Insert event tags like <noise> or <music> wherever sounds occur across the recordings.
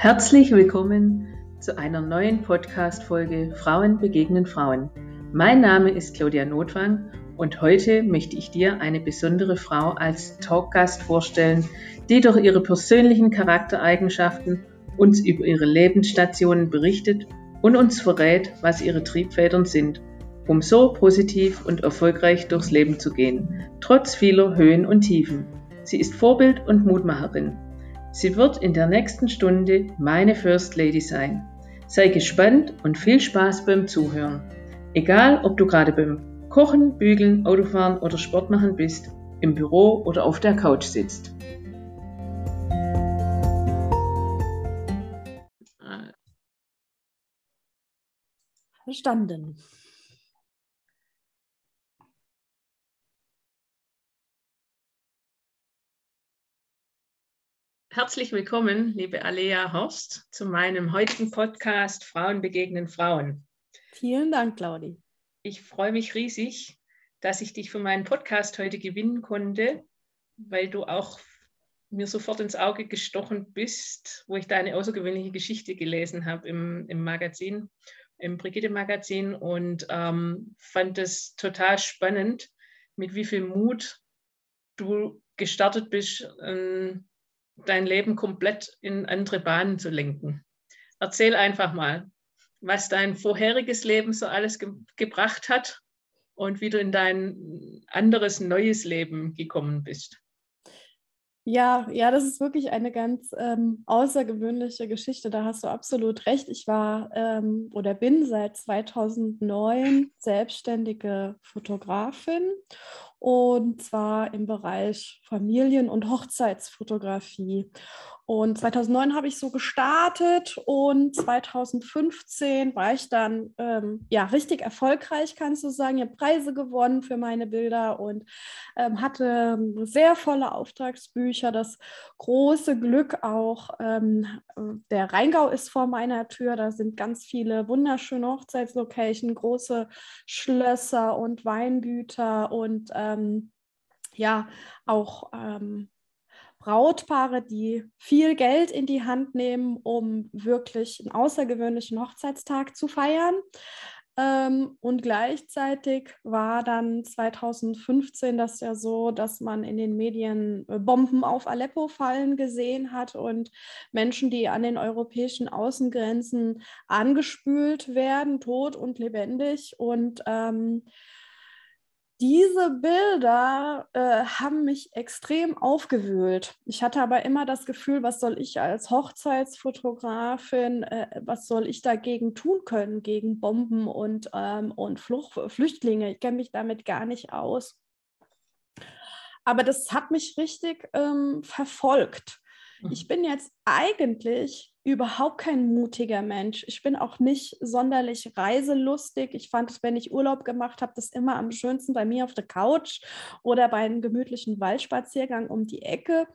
Herzlich willkommen zu einer neuen Podcast-Folge Frauen begegnen Frauen. Mein Name ist Claudia Notwang und heute möchte ich dir eine besondere Frau als Talkgast vorstellen, die durch ihre persönlichen Charaktereigenschaften uns über ihre Lebensstationen berichtet und uns verrät, was ihre Triebfedern sind, um so positiv und erfolgreich durchs Leben zu gehen, trotz vieler Höhen und Tiefen. Sie ist Vorbild und Mutmacherin. Sie wird in der nächsten Stunde meine First Lady sein. Sei gespannt und viel Spaß beim Zuhören. Egal, ob du gerade beim Kochen, Bügeln, Autofahren oder Sport machen bist, im Büro oder auf der Couch sitzt. Verstanden. Herzlich willkommen, liebe Alea Horst, zu meinem heutigen Podcast Frauen begegnen Frauen. Vielen Dank, Claudi. Ich freue mich riesig, dass ich dich für meinen Podcast heute gewinnen konnte, weil du auch mir sofort ins Auge gestochen bist, wo ich deine außergewöhnliche Geschichte gelesen habe im, im Magazin, im Brigitte-Magazin und ähm, fand es total spannend, mit wie viel Mut du gestartet bist, ähm, dein Leben komplett in andere Bahnen zu lenken. Erzähl einfach mal, was dein vorheriges Leben so alles ge gebracht hat und wie du in dein anderes neues Leben gekommen bist. Ja, ja, das ist wirklich eine ganz ähm, außergewöhnliche Geschichte. Da hast du absolut recht. Ich war ähm, oder bin seit 2009 selbstständige Fotografin und zwar im Bereich Familien- und Hochzeitsfotografie. Und 2009 habe ich so gestartet und 2015 war ich dann ähm, ja richtig erfolgreich, kannst du sagen. Ich habe Preise gewonnen für meine Bilder und ähm, hatte sehr volle Auftragsbücher. Das große Glück auch, ähm, der Rheingau ist vor meiner Tür. Da sind ganz viele wunderschöne Hochzeitslocations, große Schlösser und Weingüter und ähm, ja auch ähm, Brautpaare, die viel Geld in die Hand nehmen, um wirklich einen außergewöhnlichen Hochzeitstag zu feiern. Ähm, und gleichzeitig war dann 2015 das ja so, dass man in den Medien äh, Bomben auf Aleppo fallen gesehen hat und Menschen, die an den europäischen Außengrenzen angespült werden, tot und lebendig. Und ähm, diese Bilder äh, haben mich extrem aufgewühlt. Ich hatte aber immer das Gefühl, was soll ich als Hochzeitsfotografin, äh, was soll ich dagegen tun können, gegen Bomben und, ähm, und Fluch Flüchtlinge. Ich kenne mich damit gar nicht aus. Aber das hat mich richtig ähm, verfolgt. Ich mhm. bin jetzt eigentlich überhaupt kein mutiger Mensch. Ich bin auch nicht sonderlich reiselustig. Ich fand, wenn ich Urlaub gemacht habe, das immer am schönsten bei mir auf der Couch oder bei einem gemütlichen Waldspaziergang um die Ecke.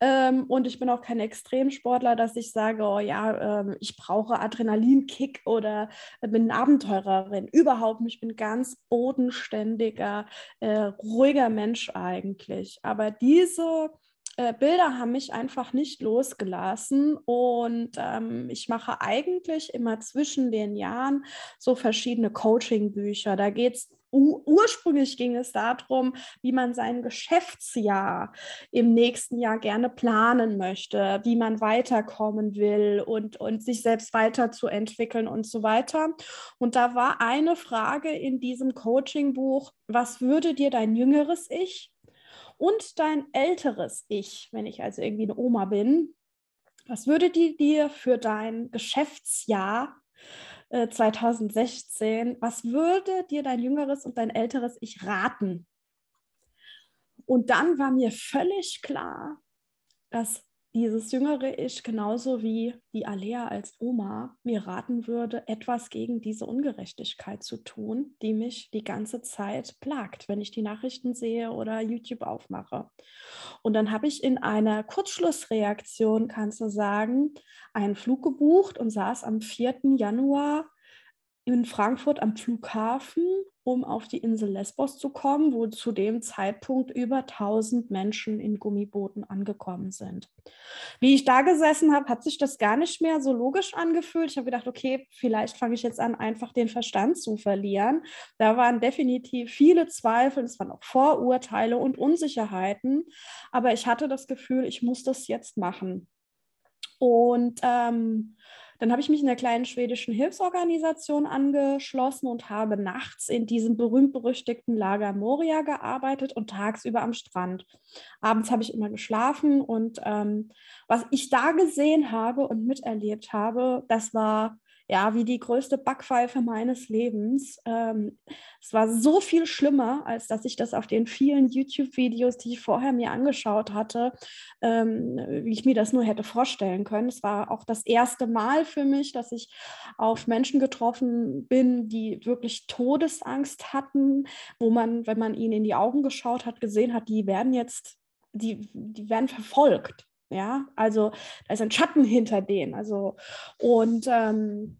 Ähm, und ich bin auch kein Extremsportler, dass ich sage, oh ja, äh, ich brauche Adrenalinkick oder bin eine Abenteurerin. Überhaupt nicht. Ich bin ganz bodenständiger, äh, ruhiger Mensch eigentlich. Aber diese äh, Bilder haben mich einfach nicht losgelassen und ähm, ich mache eigentlich immer zwischen den Jahren so verschiedene Coaching-Bücher. Da geht es ursprünglich ging es darum, wie man sein Geschäftsjahr im nächsten Jahr gerne planen möchte, wie man weiterkommen will und, und sich selbst weiterzuentwickeln und so weiter. Und da war eine Frage in diesem Coaching-Buch, was würde dir dein jüngeres Ich und dein älteres Ich, wenn ich also irgendwie eine Oma bin, was würde die dir für dein Geschäftsjahr äh, 2016, was würde dir dein jüngeres und dein älteres Ich raten? Und dann war mir völlig klar, dass dieses jüngere Ich genauso wie die Alea als Oma mir raten würde, etwas gegen diese Ungerechtigkeit zu tun, die mich die ganze Zeit plagt, wenn ich die Nachrichten sehe oder YouTube aufmache. Und dann habe ich in einer Kurzschlussreaktion, kannst du sagen, einen Flug gebucht und saß am 4. Januar in Frankfurt am Flughafen, um auf die Insel Lesbos zu kommen, wo zu dem Zeitpunkt über 1000 Menschen in Gummibooten angekommen sind. Wie ich da gesessen habe, hat sich das gar nicht mehr so logisch angefühlt. Ich habe gedacht, okay, vielleicht fange ich jetzt an, einfach den Verstand zu verlieren. Da waren definitiv viele Zweifel, es waren auch Vorurteile und Unsicherheiten, aber ich hatte das Gefühl, ich muss das jetzt machen. Und ähm, dann habe ich mich in der kleinen schwedischen Hilfsorganisation angeschlossen und habe nachts in diesem berühmt-berüchtigten Lager Moria gearbeitet und tagsüber am Strand. Abends habe ich immer geschlafen und ähm, was ich da gesehen habe und miterlebt habe, das war ja, wie die größte Backpfeife meines Lebens. Ähm, es war so viel schlimmer, als dass ich das auf den vielen YouTube-Videos, die ich vorher mir angeschaut hatte, ähm, wie ich mir das nur hätte vorstellen können. Es war auch das erste Mal für mich, dass ich auf Menschen getroffen bin, die wirklich Todesangst hatten, wo man, wenn man ihnen in die Augen geschaut hat, gesehen hat, die werden jetzt, die, die werden verfolgt. Ja, also da ist ein Schatten hinter denen. Also und ähm,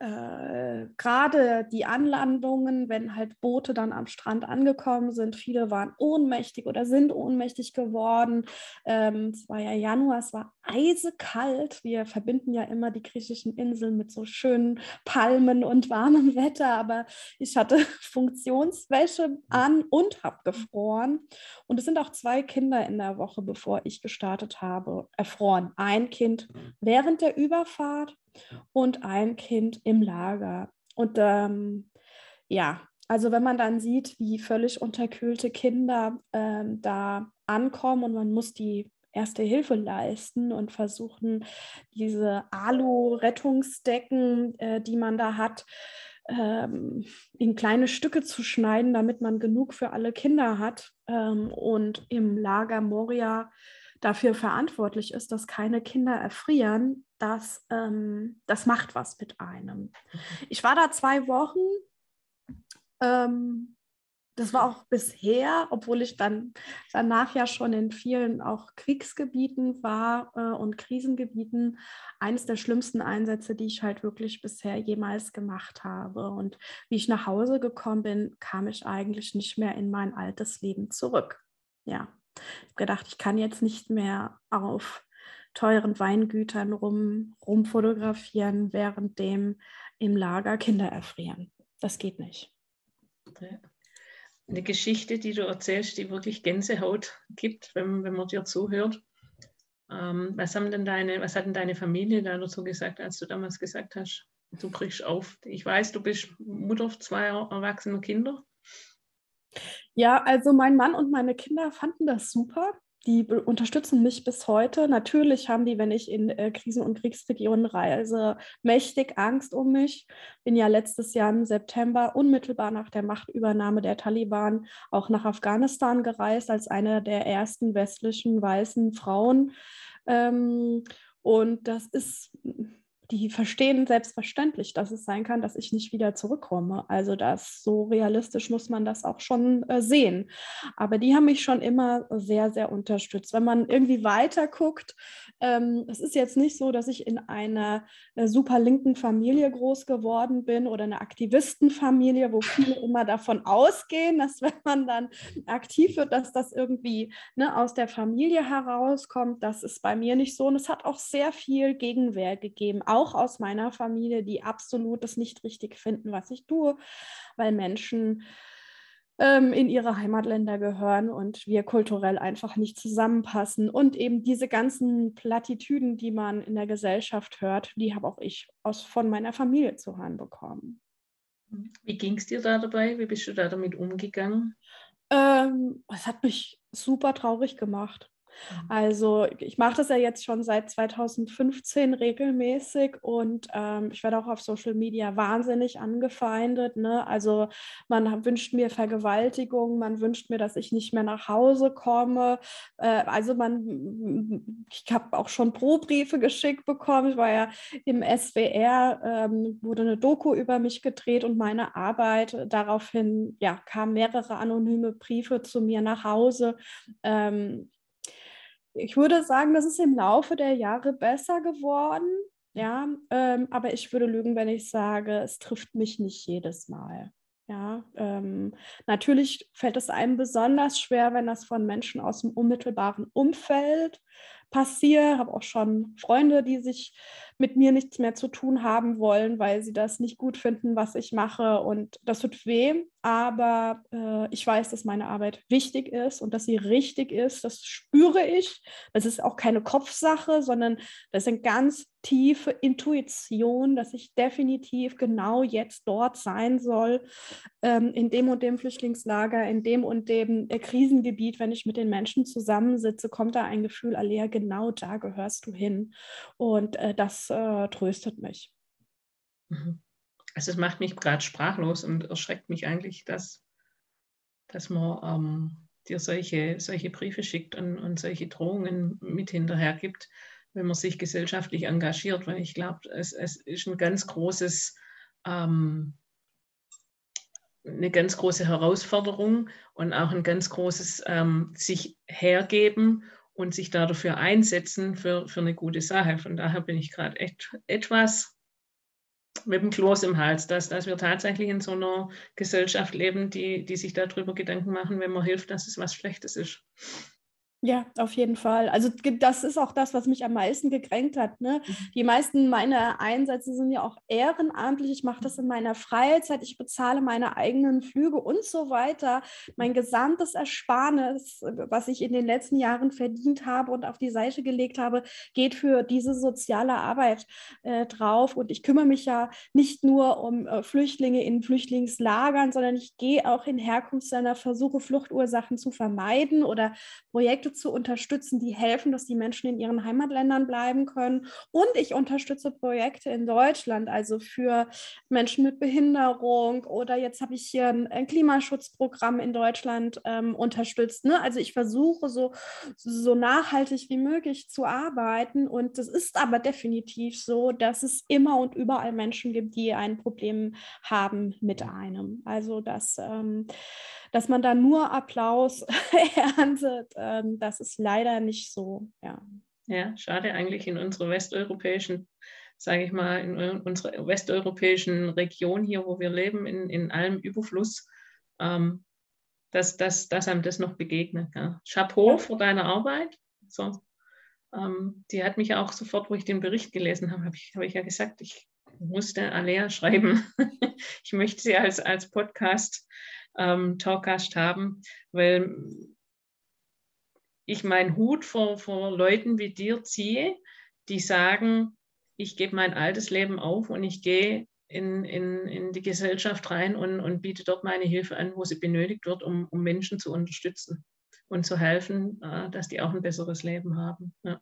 äh, gerade die Anlandungen, wenn halt Boote dann am Strand angekommen sind, viele waren ohnmächtig oder sind ohnmächtig geworden. Ähm, es war ja Januar, es war eisekalt. Wir verbinden ja immer die griechischen Inseln mit so schönen Palmen und warmem Wetter, aber ich hatte <laughs> Funktionswäsche an und habe gefroren. Und es sind auch zwei Kinder in der Woche, bevor ich gestartet habe, erfroren. Ein Kind während der Überfahrt und ein Kind im Lager. Und ähm, ja, also wenn man dann sieht, wie völlig unterkühlte Kinder ähm, da ankommen und man muss die erste Hilfe leisten und versuchen, diese Alu-Rettungsdecken, äh, die man da hat, ähm, in kleine Stücke zu schneiden, damit man genug für alle Kinder hat. Ähm, und im Lager Moria dafür verantwortlich ist, dass keine Kinder erfrieren, das, ähm, das macht was mit einem. Mhm. Ich war da zwei Wochen. Ähm, das war auch bisher, obwohl ich dann danach ja schon in vielen auch Kriegsgebieten war äh, und Krisengebieten, eines der schlimmsten Einsätze, die ich halt wirklich bisher jemals gemacht habe. Und wie ich nach Hause gekommen bin, kam ich eigentlich nicht mehr in mein altes Leben zurück. Ja, ich habe gedacht, ich kann jetzt nicht mehr auf teuren Weingütern rum, rumfotografieren, währenddem im Lager Kinder erfrieren. Das geht nicht. Eine Geschichte, die du erzählst, die wirklich Gänsehaut gibt, wenn, wenn man dir zuhört. Ähm, was, haben denn deine, was hat denn deine Familie da dazu gesagt, als du damals gesagt hast, du brichst auf? Ich weiß, du bist Mutter zweier erwachsener Kinder. Ja, also mein Mann und meine Kinder fanden das super die unterstützen mich bis heute. Natürlich haben die, wenn ich in äh, Krisen- und Kriegsregionen reise, mächtig Angst um mich. Bin ja letztes Jahr im September unmittelbar nach der Machtübernahme der Taliban auch nach Afghanistan gereist als eine der ersten westlichen weißen Frauen. Ähm, und das ist die verstehen selbstverständlich, dass es sein kann, dass ich nicht wieder zurückkomme. Also das so realistisch muss man das auch schon äh, sehen. Aber die haben mich schon immer sehr, sehr unterstützt. Wenn man irgendwie weiter guckt, ähm, es ist jetzt nicht so, dass ich in einer äh, super linken Familie groß geworden bin oder einer Aktivistenfamilie, wo viele immer davon ausgehen, dass wenn man dann aktiv wird, dass das irgendwie ne, aus der Familie herauskommt. Das ist bei mir nicht so. Und es hat auch sehr viel Gegenwehr gegeben, auch aus meiner Familie, die absolut das nicht richtig finden, was ich tue, weil Menschen ähm, in ihre Heimatländer gehören und wir kulturell einfach nicht zusammenpassen. Und eben diese ganzen Plattitüden, die man in der Gesellschaft hört, die habe auch ich aus, von meiner Familie zu hören bekommen. Wie ging es dir da dabei? Wie bist du da damit umgegangen? Ähm, es hat mich super traurig gemacht. Mhm. Also ich mache das ja jetzt schon seit 2015 regelmäßig und ähm, ich werde auch auf Social Media wahnsinnig angefeindet. Ne? Also man wünscht mir Vergewaltigung, man wünscht mir, dass ich nicht mehr nach Hause komme. Äh, also man, ich habe auch schon Pro-Briefe geschickt bekommen. Ich war ja im SWR, ähm, wurde eine Doku über mich gedreht und meine Arbeit. Daraufhin ja, kamen mehrere anonyme Briefe zu mir nach Hause. Ähm, ich würde sagen, das ist im Laufe der Jahre besser geworden. Ja, ähm, aber ich würde lügen, wenn ich sage, es trifft mich nicht jedes Mal. Ja, ähm, natürlich fällt es einem besonders schwer, wenn das von Menschen aus dem unmittelbaren Umfeld passiert. Habe auch schon Freunde, die sich mit mir nichts mehr zu tun haben wollen, weil sie das nicht gut finden, was ich mache. Und das tut weh, aber äh, ich weiß, dass meine Arbeit wichtig ist und dass sie richtig ist. Das spüre ich. Das ist auch keine Kopfsache, sondern das sind ganz tiefe Intuition, dass ich definitiv genau jetzt dort sein soll, ähm, in dem und dem Flüchtlingslager, in dem und dem äh, Krisengebiet, wenn ich mit den Menschen zusammensitze, kommt da ein Gefühl, Alea, genau da gehörst du hin. Und äh, das äh, tröstet mich. Mhm. Also es macht mich gerade sprachlos und erschreckt mich eigentlich, dass, dass man ähm, dir solche, solche Briefe schickt und, und solche Drohungen mit hinterher gibt, wenn man sich gesellschaftlich engagiert, weil ich glaube, es, es ist ein ganz großes, ähm, eine ganz große Herausforderung und auch ein ganz großes ähm, sich hergeben und sich da dafür einsetzen für, für eine gute Sache. Von daher bin ich gerade echt etwas mit dem Kloß im Hals, dass, dass wir tatsächlich in so einer Gesellschaft leben, die, die sich darüber Gedanken machen, wenn man hilft, dass es was Schlechtes ist. Ja, auf jeden Fall. Also das ist auch das, was mich am meisten gekränkt hat. Ne? Mhm. Die meisten meiner Einsätze sind ja auch ehrenamtlich. Ich mache das in meiner Freizeit. Ich bezahle meine eigenen Flüge und so weiter. Mein gesamtes Ersparnis, was ich in den letzten Jahren verdient habe und auf die Seite gelegt habe, geht für diese soziale Arbeit äh, drauf. Und ich kümmere mich ja nicht nur um äh, Flüchtlinge in Flüchtlingslagern, sondern ich gehe auch in Herkunftsländer, versuche Fluchtursachen zu vermeiden oder Projekte Projekte zu unterstützen, die helfen, dass die Menschen in ihren Heimatländern bleiben können. Und ich unterstütze Projekte in Deutschland, also für Menschen mit Behinderung oder jetzt habe ich hier ein, ein Klimaschutzprogramm in Deutschland ähm, unterstützt. Ne? Also ich versuche so, so nachhaltig wie möglich zu arbeiten und es ist aber definitiv so, dass es immer und überall Menschen gibt, die ein Problem haben mit einem. Also dass, ähm, dass man da nur Applaus <laughs> erntet, ähm, das ist leider nicht so, ja. Ja, schade eigentlich in unserer westeuropäischen, sage ich mal, in unserer westeuropäischen Region hier, wo wir leben, in, in allem Überfluss, ähm, dass, dass, dass einem das noch begegnet. Ja. Chapeau ja. für deine Arbeit. So, ähm, die hat mich auch sofort, wo ich den Bericht gelesen habe, habe ich, hab ich ja gesagt, ich musste Alea schreiben. <laughs> ich möchte sie als, als Podcast ähm, Talkgast haben, weil ich meinen Hut vor, vor Leuten wie dir ziehe, die sagen, ich gebe mein altes Leben auf und ich gehe in, in, in die Gesellschaft rein und, und biete dort meine Hilfe an, wo sie benötigt wird, um, um Menschen zu unterstützen und zu helfen, äh, dass die auch ein besseres Leben haben. Ja.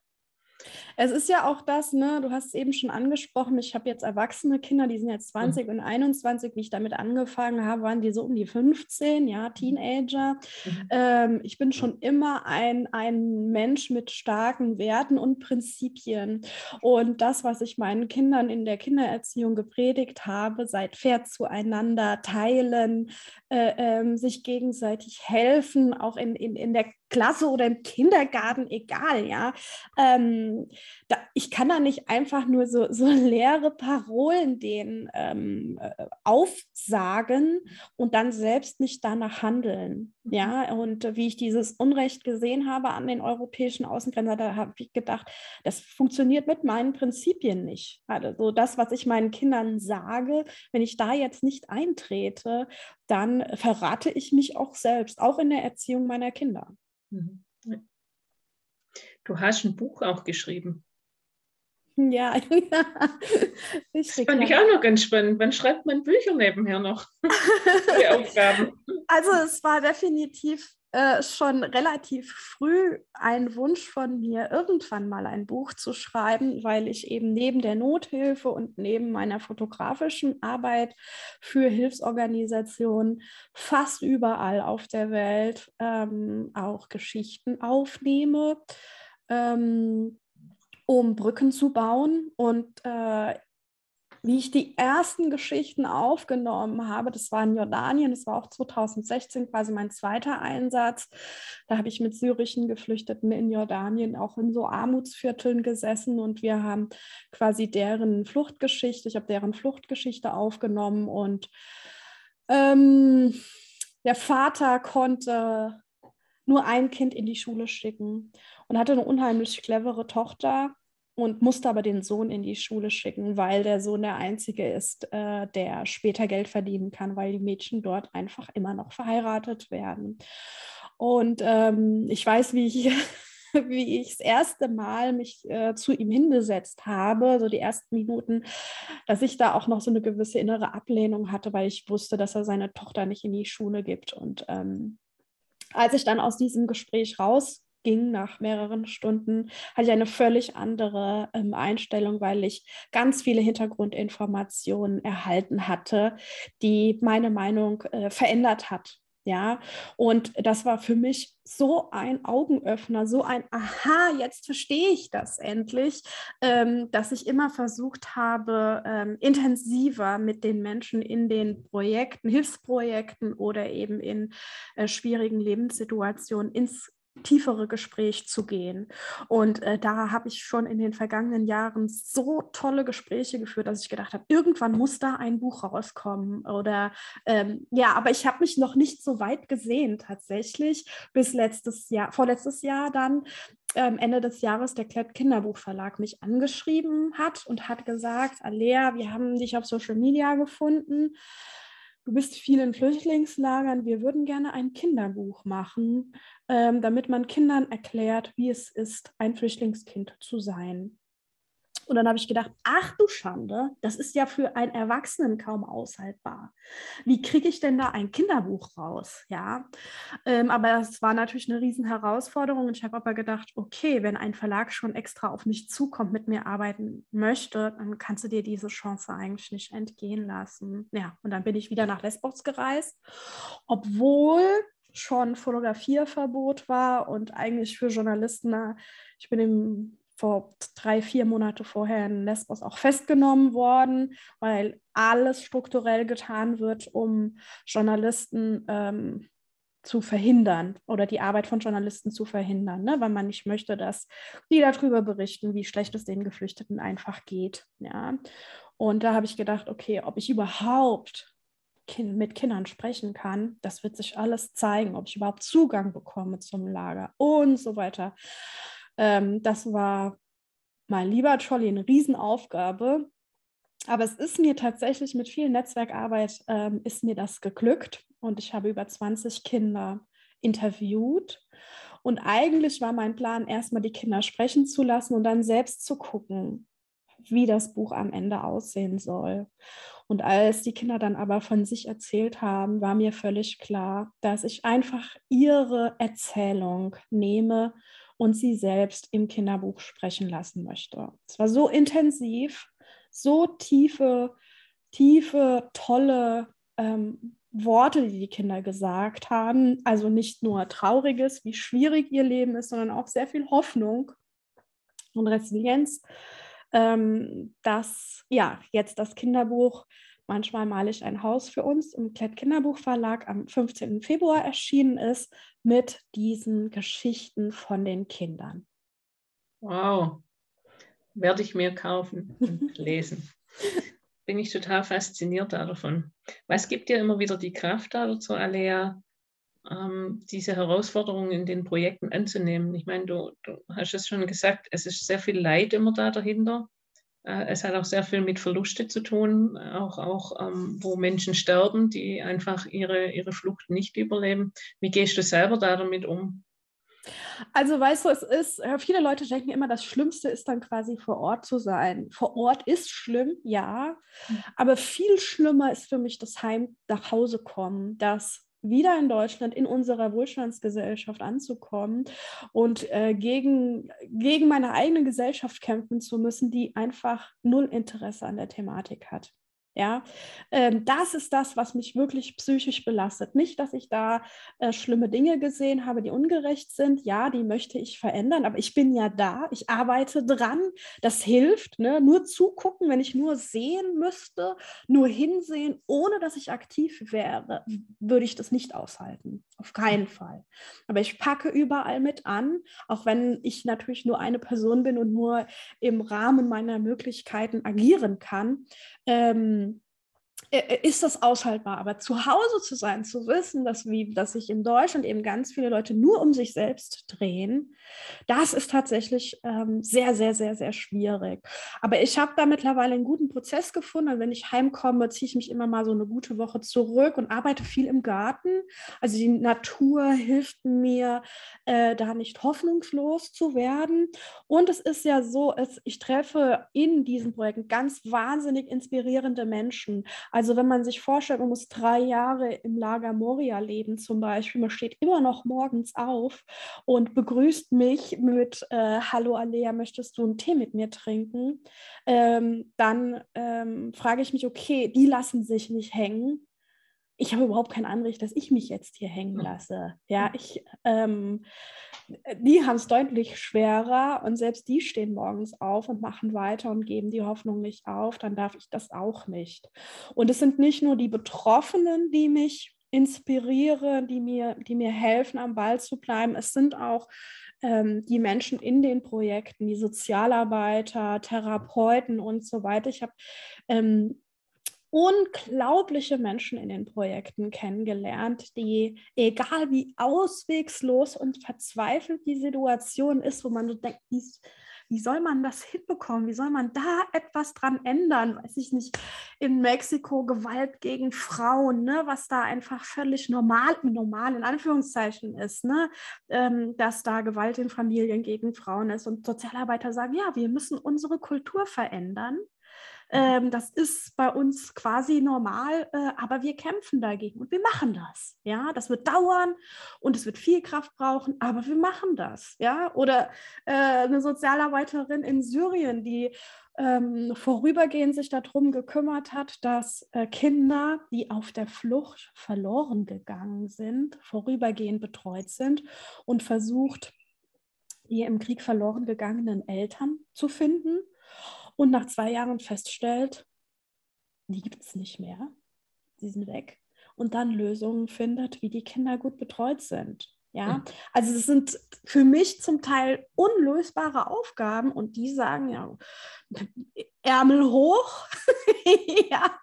Es ist ja auch das, ne, du hast es eben schon angesprochen, ich habe jetzt erwachsene Kinder, die sind jetzt 20 mhm. und 21, wie ich damit angefangen habe, waren die so um die 15, ja, mhm. Teenager. Mhm. Ähm, ich bin schon immer ein, ein Mensch mit starken Werten und Prinzipien. Und das, was ich meinen Kindern in der Kindererziehung gepredigt habe, seid fair zueinander, teilen, äh, ähm, sich gegenseitig helfen, auch in, in, in der Klasse oder im Kindergarten, egal, ja. Ähm, da, ich kann da nicht einfach nur so, so leere Parolen denen ähm, äh, aufsagen und dann selbst nicht danach handeln. Ja, und wie ich dieses Unrecht gesehen habe an den europäischen Außengrenzen, da habe ich gedacht, das funktioniert mit meinen Prinzipien nicht. Also das, was ich meinen Kindern sage, wenn ich da jetzt nicht eintrete, dann verrate ich mich auch selbst, auch in der Erziehung meiner Kinder. Mhm. Du hast ein Buch auch geschrieben. Ja, <laughs> richtig. Das fand ich auch noch ganz spannend. Wann schreibt man Bücher nebenher noch? <laughs> Die Aufgaben. Also es war definitiv äh, schon relativ früh ein Wunsch von mir, irgendwann mal ein Buch zu schreiben, weil ich eben neben der Nothilfe und neben meiner fotografischen Arbeit für Hilfsorganisationen fast überall auf der Welt ähm, auch Geschichten aufnehme. Ähm, um Brücken zu bauen. Und äh, wie ich die ersten Geschichten aufgenommen habe, das war in Jordanien, das war auch 2016 quasi mein zweiter Einsatz. Da habe ich mit syrischen Geflüchteten in Jordanien auch in so Armutsvierteln gesessen und wir haben quasi deren Fluchtgeschichte, ich habe deren Fluchtgeschichte aufgenommen und ähm, der Vater konnte nur ein Kind in die Schule schicken und hatte eine unheimlich clevere Tochter und musste aber den Sohn in die Schule schicken, weil der Sohn der Einzige ist, äh, der später Geld verdienen kann, weil die Mädchen dort einfach immer noch verheiratet werden. Und ähm, ich weiß, wie ich, <laughs> wie ich das erste Mal mich äh, zu ihm hingesetzt habe, so die ersten Minuten, dass ich da auch noch so eine gewisse innere Ablehnung hatte, weil ich wusste, dass er seine Tochter nicht in die Schule gibt. Und ähm, als ich dann aus diesem Gespräch raus ging nach mehreren Stunden, hatte ich eine völlig andere ähm, Einstellung, weil ich ganz viele Hintergrundinformationen erhalten hatte, die meine Meinung äh, verändert hat. Ja, und das war für mich so ein Augenöffner, so ein Aha, jetzt verstehe ich das endlich, ähm, dass ich immer versucht habe, ähm, intensiver mit den Menschen in den Projekten, Hilfsprojekten oder eben in äh, schwierigen Lebenssituationen ins tiefere Gespräch zu gehen. Und äh, da habe ich schon in den vergangenen Jahren so tolle Gespräche geführt, dass ich gedacht habe, irgendwann muss da ein Buch rauskommen. Oder ähm, ja, aber ich habe mich noch nicht so weit gesehen tatsächlich, bis letztes Jahr, vorletztes Jahr dann. Ähm, Ende des Jahres der Klett Kinderbuchverlag mich angeschrieben hat und hat gesagt, Alea, wir haben dich auf Social Media gefunden du bist viel in Flüchtlingslagern, wir würden gerne ein Kinderbuch machen, ähm, damit man Kindern erklärt, wie es ist, ein Flüchtlingskind zu sein. Und dann habe ich gedacht, ach du Schande, das ist ja für einen Erwachsenen kaum aushaltbar. Wie kriege ich denn da ein Kinderbuch raus? Ja, ähm, aber es war natürlich eine riesen Herausforderung. Und ich habe aber gedacht, okay, wenn ein Verlag schon extra auf mich zukommt, mit mir arbeiten möchte, dann kannst du dir diese Chance eigentlich nicht entgehen lassen. Ja, und dann bin ich wieder nach Lesbos gereist, obwohl schon Fotografierverbot war und eigentlich für Journalisten, ich bin im vor drei, vier Monate vorher in Lesbos auch festgenommen worden, weil alles strukturell getan wird, um Journalisten ähm, zu verhindern oder die Arbeit von Journalisten zu verhindern, ne? weil man nicht möchte, dass die darüber berichten, wie schlecht es den Geflüchteten einfach geht. Ja? Und da habe ich gedacht, okay, ob ich überhaupt mit Kindern sprechen kann, das wird sich alles zeigen, ob ich überhaupt Zugang bekomme zum Lager und so weiter. Ähm, das war mal lieber Jolly eine Riesenaufgabe. Aber es ist mir tatsächlich mit viel Netzwerkarbeit ähm, ist mir das geglückt und ich habe über 20 Kinder interviewt. Und eigentlich war mein Plan, erstmal die Kinder sprechen zu lassen und dann selbst zu gucken, wie das Buch am Ende aussehen soll. Und als die Kinder dann aber von sich erzählt haben, war mir völlig klar, dass ich einfach ihre Erzählung nehme und sie selbst im Kinderbuch sprechen lassen möchte. Es war so intensiv, so tiefe, tiefe, tolle ähm, Worte, die die Kinder gesagt haben. Also nicht nur trauriges, wie schwierig ihr Leben ist, sondern auch sehr viel Hoffnung und Resilienz, ähm, dass ja jetzt das Kinderbuch Manchmal male ich ein Haus für uns im Klett Kinderbuchverlag am 15. Februar erschienen ist mit diesen Geschichten von den Kindern. Wow, werde ich mir kaufen und <laughs> lesen. Bin ich total fasziniert davon. Was gibt dir immer wieder die Kraft dazu, Alea, ähm, diese Herausforderungen in den Projekten anzunehmen? Ich meine, du, du hast es schon gesagt, es ist sehr viel Leid immer da dahinter. Äh, es hat auch sehr viel mit Verluste zu tun, auch, auch ähm, wo Menschen sterben, die einfach ihre, ihre Flucht nicht überleben. Wie gehst du selber da damit um? Also weißt du, es ist, äh, viele Leute denken immer, das Schlimmste ist dann quasi vor Ort zu sein. Vor Ort ist schlimm, ja, mhm. aber viel schlimmer ist für mich das Heim nach Hause kommen, das wieder in Deutschland, in unserer Wohlstandsgesellschaft anzukommen und äh, gegen, gegen meine eigene Gesellschaft kämpfen zu müssen, die einfach null Interesse an der Thematik hat. Ja, ähm, das ist das, was mich wirklich psychisch belastet. Nicht, dass ich da äh, schlimme Dinge gesehen habe, die ungerecht sind. Ja, die möchte ich verändern, aber ich bin ja da, ich arbeite dran. Das hilft. Ne? Nur zugucken, wenn ich nur sehen müsste, nur hinsehen, ohne dass ich aktiv wäre, würde ich das nicht aushalten. Auf keinen Fall. Aber ich packe überall mit an, auch wenn ich natürlich nur eine Person bin und nur im Rahmen meiner Möglichkeiten agieren kann. Ähm, ist das aushaltbar. Aber zu Hause zu sein, zu wissen, dass, wie, dass sich in Deutschland eben ganz viele Leute nur um sich selbst drehen, das ist tatsächlich ähm, sehr, sehr, sehr, sehr schwierig. Aber ich habe da mittlerweile einen guten Prozess gefunden. Und wenn ich heimkomme, ziehe ich mich immer mal so eine gute Woche zurück und arbeite viel im Garten. Also die Natur hilft mir, äh, da nicht hoffnungslos zu werden. Und es ist ja so, es, ich treffe in diesen Projekten ganz wahnsinnig inspirierende Menschen. Also wenn man sich vorstellt, man muss drei Jahre im Lager Moria leben zum Beispiel, man steht immer noch morgens auf und begrüßt mich mit äh, Hallo Alea, möchtest du einen Tee mit mir trinken? Ähm, dann ähm, frage ich mich, okay, die lassen sich nicht hängen ich habe überhaupt kein Anrecht, dass ich mich jetzt hier hängen lasse. Ja, ich, ähm, die haben es deutlich schwerer und selbst die stehen morgens auf und machen weiter und geben die Hoffnung nicht auf, dann darf ich das auch nicht. Und es sind nicht nur die Betroffenen, die mich inspirieren, die mir, die mir helfen, am Ball zu bleiben. Es sind auch ähm, die Menschen in den Projekten, die Sozialarbeiter, Therapeuten und so weiter. Ich habe ähm, unglaubliche Menschen in den Projekten kennengelernt, die, egal wie auswegslos und verzweifelt die Situation ist, wo man so denkt, wie, wie soll man das hinbekommen? Wie soll man da etwas dran ändern? Weiß ich nicht, in Mexiko Gewalt gegen Frauen, ne, was da einfach völlig normal, normal in Anführungszeichen ist, ne, ähm, dass da Gewalt in Familien gegen Frauen ist und Sozialarbeiter sagen, ja, wir müssen unsere Kultur verändern. Ähm, das ist bei uns quasi normal, äh, aber wir kämpfen dagegen und wir machen das. Ja, das wird dauern und es wird viel Kraft brauchen, aber wir machen das. Ja, oder äh, eine Sozialarbeiterin in Syrien, die ähm, vorübergehend sich darum gekümmert hat, dass äh, Kinder, die auf der Flucht verloren gegangen sind, vorübergehend betreut sind und versucht, die im Krieg verloren gegangenen Eltern zu finden und nach zwei Jahren feststellt, die gibt es nicht mehr, sie sind weg. Und dann Lösungen findet, wie die Kinder gut betreut sind. Ja, also es sind für mich zum Teil unlösbare Aufgaben und die sagen ja, Ärmel hoch, <laughs> ja,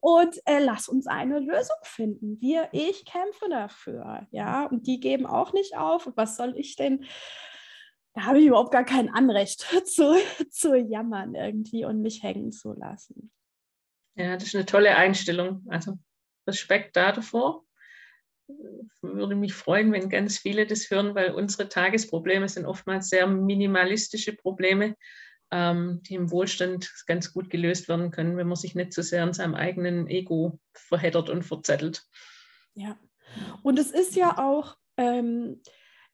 und äh, lass uns eine Lösung finden. Wir, ich kämpfe dafür, ja, und die geben auch nicht auf. was soll ich denn da habe ich überhaupt gar kein Anrecht <laughs> zu, zu jammern irgendwie und mich hängen zu lassen. Ja, das ist eine tolle Einstellung. Also Respekt da davor. Würde mich freuen, wenn ganz viele das hören, weil unsere Tagesprobleme sind oftmals sehr minimalistische Probleme, ähm, die im Wohlstand ganz gut gelöst werden können, wenn man sich nicht so sehr an seinem eigenen Ego verheddert und verzettelt. Ja, und es ist ja auch, ähm,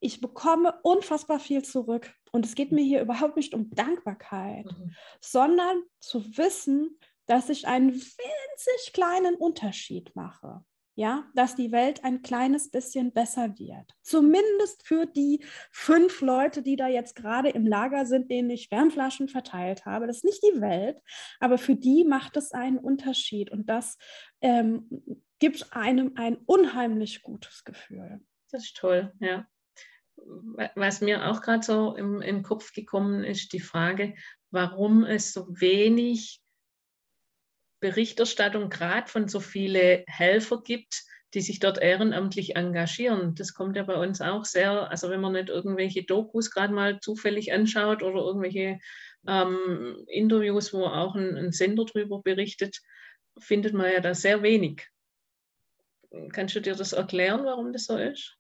ich bekomme unfassbar viel zurück. Und es geht mir hier überhaupt nicht um Dankbarkeit, mhm. sondern zu wissen, dass ich einen winzig kleinen Unterschied mache. Ja, dass die Welt ein kleines bisschen besser wird. Zumindest für die fünf Leute, die da jetzt gerade im Lager sind, denen ich Wärmflaschen verteilt habe. Das ist nicht die Welt, aber für die macht es einen Unterschied. Und das ähm, gibt einem ein unheimlich gutes Gefühl. Das ist toll, ja was mir auch gerade so im, im Kopf gekommen ist, die Frage, warum es so wenig Berichterstattung gerade von so vielen Helfer gibt, die sich dort ehrenamtlich engagieren. Das kommt ja bei uns auch sehr, also wenn man nicht irgendwelche Dokus gerade mal zufällig anschaut oder irgendwelche ähm, Interviews, wo auch ein, ein Sender drüber berichtet, findet man ja da sehr wenig. Kannst du dir das erklären, warum das so ist?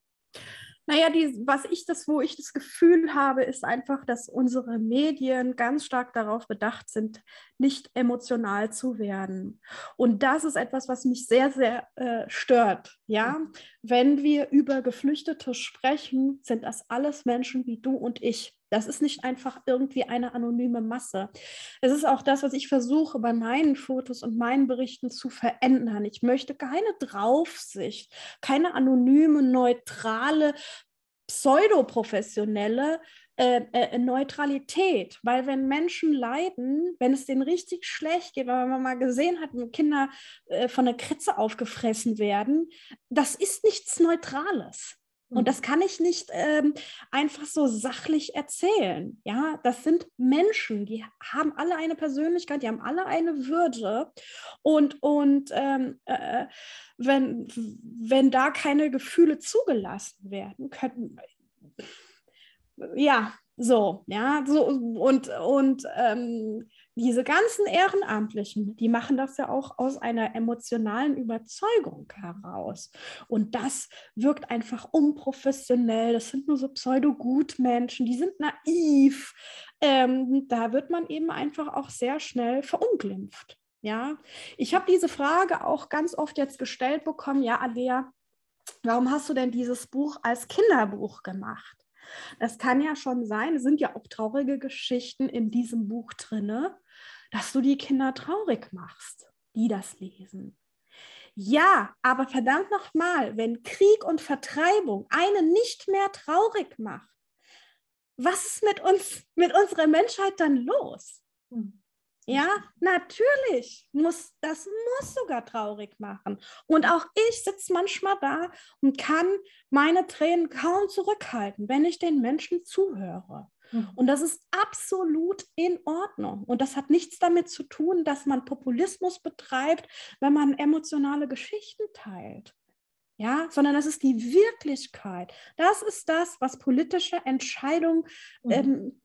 Naja, die, was ich das, wo ich das Gefühl habe, ist einfach, dass unsere Medien ganz stark darauf bedacht sind, nicht emotional zu werden. Und das ist etwas, was mich sehr, sehr äh, stört. Ja, wenn wir über Geflüchtete sprechen, sind das alles Menschen wie du und ich. Das ist nicht einfach irgendwie eine anonyme Masse. Es ist auch das, was ich versuche bei meinen Fotos und meinen Berichten zu verändern. Ich möchte keine Draufsicht, keine anonyme, neutrale, pseudoprofessionelle äh, äh, Neutralität, weil wenn Menschen leiden, wenn es denen richtig schlecht geht, weil man mal gesehen hat, wenn Kinder äh, von einer Kritze aufgefressen werden, das ist nichts Neutrales. Und mhm. das kann ich nicht ähm, einfach so sachlich erzählen. Ja, das sind Menschen, die haben alle eine Persönlichkeit, die haben alle eine Würde. Und, und ähm, äh, wenn, wenn da keine Gefühle zugelassen werden, können, ja, so, ja, so und, und ähm, diese ganzen Ehrenamtlichen, die machen das ja auch aus einer emotionalen Überzeugung heraus. Und das wirkt einfach unprofessionell. Das sind nur so Pseudo-Gutmenschen, die sind naiv. Ähm, da wird man eben einfach auch sehr schnell verunglimpft. Ja, ich habe diese Frage auch ganz oft jetzt gestellt bekommen. Ja, Alea, warum hast du denn dieses Buch als Kinderbuch gemacht? Es kann ja schon sein, es sind ja auch traurige Geschichten in diesem Buch drin, dass du die Kinder traurig machst, die das lesen. Ja, aber verdammt nochmal, wenn Krieg und Vertreibung einen nicht mehr traurig macht, was ist mit uns, mit unserer Menschheit dann los? Hm. Ja, natürlich muss das muss sogar traurig machen. Und auch ich sitze manchmal da und kann meine Tränen kaum zurückhalten, wenn ich den Menschen zuhöre. Mhm. Und das ist absolut in Ordnung. Und das hat nichts damit zu tun, dass man Populismus betreibt, wenn man emotionale Geschichten teilt. Ja, sondern das ist die Wirklichkeit. Das ist das, was politische Entscheidungen mhm. ähm,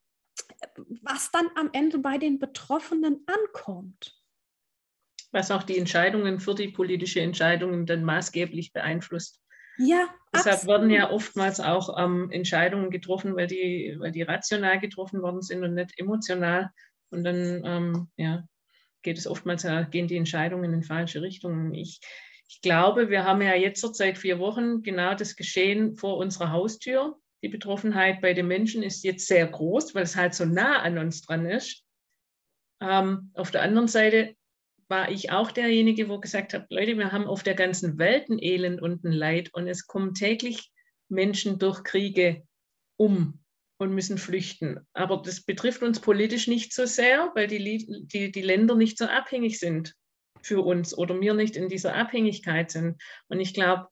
was dann am Ende bei den Betroffenen ankommt. Was auch die Entscheidungen für die politische Entscheidungen dann maßgeblich beeinflusst. Ja, Deshalb absolut. werden ja oftmals auch ähm, Entscheidungen getroffen, weil die, weil die rational getroffen worden sind und nicht emotional. Und dann ähm, ja, geht es oftmals, äh, gehen die Entscheidungen in falsche Richtungen. Ich, ich glaube, wir haben ja jetzt seit vier Wochen genau das Geschehen vor unserer Haustür die Betroffenheit bei den Menschen ist jetzt sehr groß, weil es halt so nah an uns dran ist. Ähm, auf der anderen Seite war ich auch derjenige, wo gesagt hat, Leute, wir haben auf der ganzen Welt ein Elend und ein Leid und es kommen täglich Menschen durch Kriege um und müssen flüchten. Aber das betrifft uns politisch nicht so sehr, weil die, die, die Länder nicht so abhängig sind für uns oder wir nicht in dieser Abhängigkeit sind. Und ich glaube,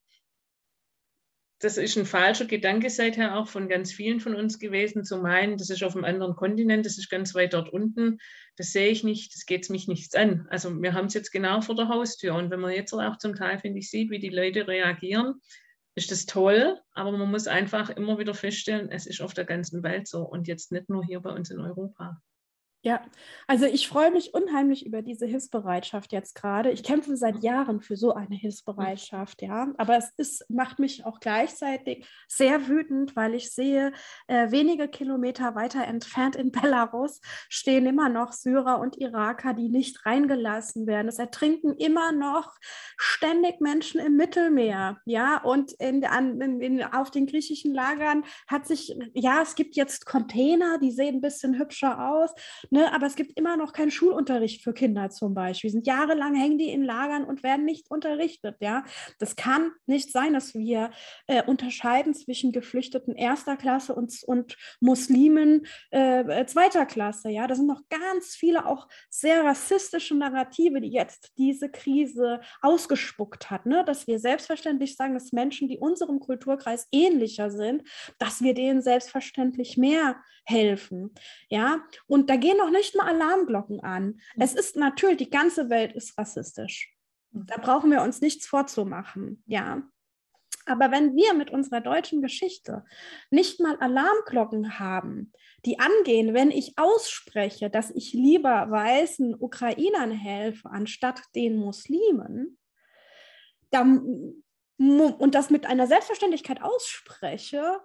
das ist ein falscher Gedanke seither auch von ganz vielen von uns gewesen, zu meinen, das ist auf einem anderen Kontinent, das ist ganz weit dort unten, das sehe ich nicht, das geht mich nichts an. Also wir haben es jetzt genau vor der Haustür und wenn man jetzt auch zum Teil, finde ich, sieht, wie die Leute reagieren, ist das toll, aber man muss einfach immer wieder feststellen, es ist auf der ganzen Welt so und jetzt nicht nur hier bei uns in Europa. Ja, also ich freue mich unheimlich über diese Hilfsbereitschaft jetzt gerade. Ich kämpfe seit Jahren für so eine Hilfsbereitschaft, ja. Aber es ist, macht mich auch gleichzeitig sehr wütend, weil ich sehe, äh, wenige Kilometer weiter entfernt in Belarus stehen immer noch Syrer und Iraker, die nicht reingelassen werden. Es ertrinken immer noch ständig Menschen im Mittelmeer, ja. Und in, an, in, in, auf den griechischen Lagern hat sich, ja, es gibt jetzt Container, die sehen ein bisschen hübscher aus Ne? Aber es gibt immer noch keinen Schulunterricht für Kinder zum Beispiel. Sind jahrelang hängen die in Lagern und werden nicht unterrichtet. Ja, das kann nicht sein, dass wir äh, unterscheiden zwischen Geflüchteten erster Klasse und, und Muslimen äh, äh, zweiter Klasse. Ja, da sind noch ganz viele auch sehr rassistische Narrative, die jetzt diese Krise ausgespuckt hat. Ne? Dass wir selbstverständlich sagen, dass Menschen, die unserem Kulturkreis ähnlicher sind, dass wir denen selbstverständlich mehr helfen. Ja, und da gehen noch nicht mal Alarmglocken an. Mhm. Es ist natürlich, die ganze Welt ist rassistisch. Mhm. Da brauchen wir uns nichts vorzumachen. Ja. Aber wenn wir mit unserer deutschen Geschichte nicht mal Alarmglocken haben, die angehen, wenn ich ausspreche, dass ich lieber weißen Ukrainern helfe, anstatt den Muslimen, dann, und das mit einer Selbstverständlichkeit ausspreche,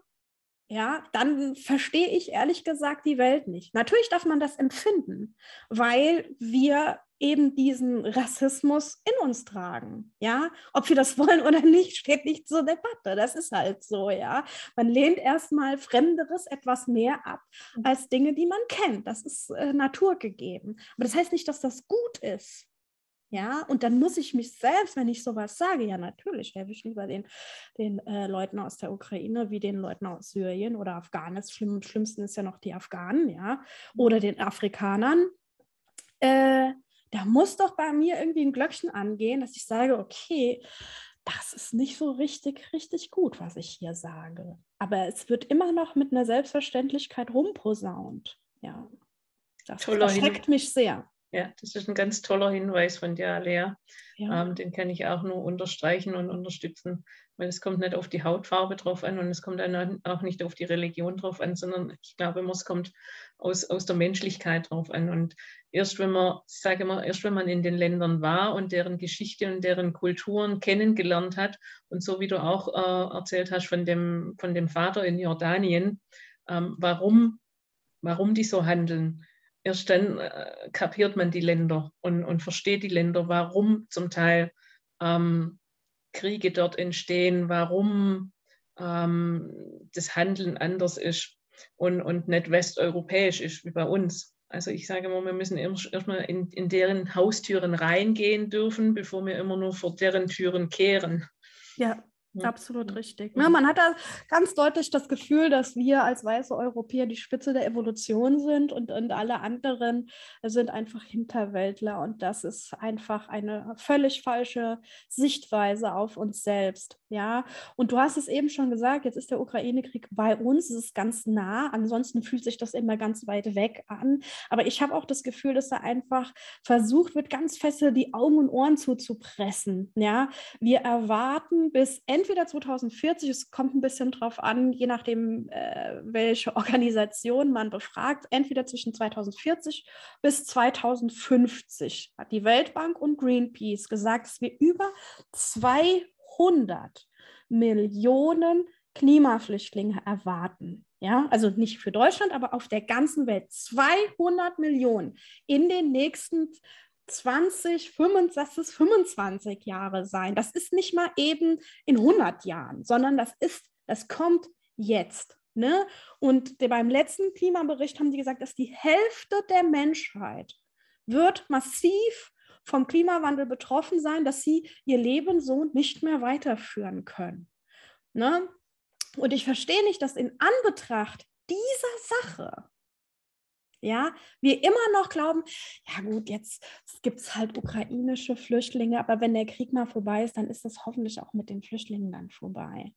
ja, dann verstehe ich ehrlich gesagt die Welt nicht. Natürlich darf man das empfinden, weil wir eben diesen Rassismus in uns tragen. Ja, ob wir das <laughs> wollen oder nicht, steht nicht zur Debatte. Das ist halt so, ja. Man lehnt erstmal Fremderes etwas mehr ab als Dinge, die man kennt. Das ist äh, naturgegeben. Aber das heißt nicht, dass das gut ist. Ja, und dann muss ich mich selbst, wenn ich sowas sage, ja, natürlich helfe ich lieber den, den äh, Leuten aus der Ukraine wie den Leuten aus Syrien oder Afghanistan. Schlimm, schlimmsten ist ja noch die Afghanen, ja, oder den Afrikanern. Äh, da muss doch bei mir irgendwie ein Glöckchen angehen, dass ich sage, okay, das ist nicht so richtig, richtig gut, was ich hier sage. Aber es wird immer noch mit einer Selbstverständlichkeit rumposaunt. Ja, das erschreckt mich sehr. Ja, das ist ein ganz toller Hinweis von dir, Lea. Ja. Ähm, den kann ich auch nur unterstreichen und unterstützen, weil es kommt nicht auf die Hautfarbe drauf an und es kommt dann auch nicht auf die Religion drauf an, sondern ich glaube immer, es kommt aus, aus der Menschlichkeit drauf an. Und erst wenn man, sage mal, erst wenn man in den Ländern war und deren Geschichte und deren Kulturen kennengelernt hat und so wie du auch äh, erzählt hast von dem, von dem Vater in Jordanien, ähm, warum, warum die so handeln erst dann äh, kapiert man die Länder und, und versteht die Länder, warum zum Teil ähm, Kriege dort entstehen, warum ähm, das Handeln anders ist und, und nicht westeuropäisch ist wie bei uns. Also ich sage immer, wir müssen erstmal in, in deren Haustüren reingehen dürfen, bevor wir immer nur vor deren Türen kehren. Ja. Absolut richtig. Ja, man hat da ganz deutlich das Gefühl, dass wir als weiße Europäer die Spitze der Evolution sind und, und alle anderen sind einfach Hinterwäldler. Und das ist einfach eine völlig falsche Sichtweise auf uns selbst. Ja, und du hast es eben schon gesagt, jetzt ist der Ukraine-Krieg bei uns, es ist ganz nah. Ansonsten fühlt sich das immer ganz weit weg an. Aber ich habe auch das Gefühl, dass da einfach versucht wird, ganz feste die Augen und Ohren zuzupressen. Ja, wir erwarten bis Ende entweder 2040, es kommt ein bisschen drauf an, je nachdem, äh, welche <laughs> Organisation man befragt, entweder zwischen 2040 bis 2050 hat die Weltbank und Greenpeace gesagt, dass wir über 200 Millionen Klimaflüchtlinge erwarten. Ja, also nicht für Deutschland, aber auf der ganzen Welt 200 Millionen in den nächsten 20, 25, das ist 25 Jahre sein. Das ist nicht mal eben in 100 Jahren, sondern das ist, das kommt jetzt. Ne? Und beim letzten Klimabericht haben die gesagt, dass die Hälfte der Menschheit wird massiv vom Klimawandel betroffen sein, dass sie ihr Leben so nicht mehr weiterführen können. Ne? Und ich verstehe nicht, dass in Anbetracht dieser Sache ja, wir immer noch glauben, ja gut, jetzt gibt es halt ukrainische Flüchtlinge, aber wenn der Krieg mal vorbei ist, dann ist das hoffentlich auch mit den Flüchtlingen dann vorbei.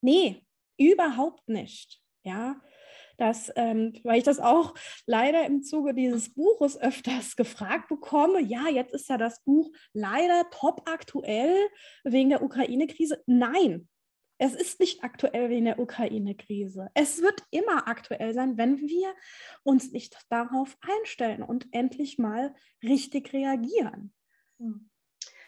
Nee, überhaupt nicht. Ja, das, ähm, weil ich das auch leider im Zuge dieses Buches öfters gefragt bekomme. Ja, jetzt ist ja das Buch leider top aktuell wegen der Ukraine-Krise. Nein, es ist nicht aktuell wie in der Ukraine-Krise. Es wird immer aktuell sein, wenn wir uns nicht darauf einstellen und endlich mal richtig reagieren. Hm.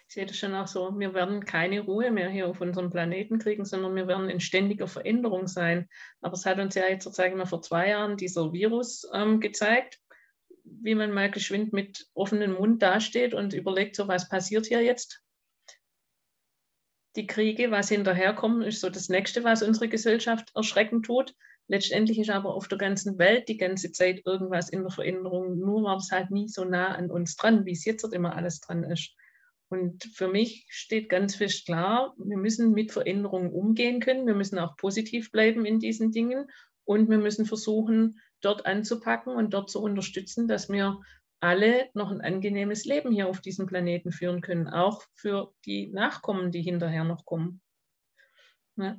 Ich sehe das schon auch so. Wir werden keine Ruhe mehr hier auf unserem Planeten kriegen, sondern wir werden in ständiger Veränderung sein. Aber es hat uns ja jetzt, sagen wir, vor zwei Jahren dieser Virus ähm, gezeigt, wie man mal geschwind mit offenem Mund dasteht und überlegt, so was passiert hier jetzt die Kriege, was hinterherkommt, ist so das Nächste, was unsere Gesellschaft erschrecken tut. Letztendlich ist aber auf der ganzen Welt die ganze Zeit irgendwas in der Veränderung. Nur war es halt nie so nah an uns dran, wie es jetzt immer alles dran ist. Und für mich steht ganz fest klar, wir müssen mit Veränderungen umgehen können. Wir müssen auch positiv bleiben in diesen Dingen. Und wir müssen versuchen, dort anzupacken und dort zu unterstützen, dass wir alle noch ein angenehmes Leben hier auf diesem Planeten führen können, auch für die Nachkommen, die hinterher noch kommen. Ja,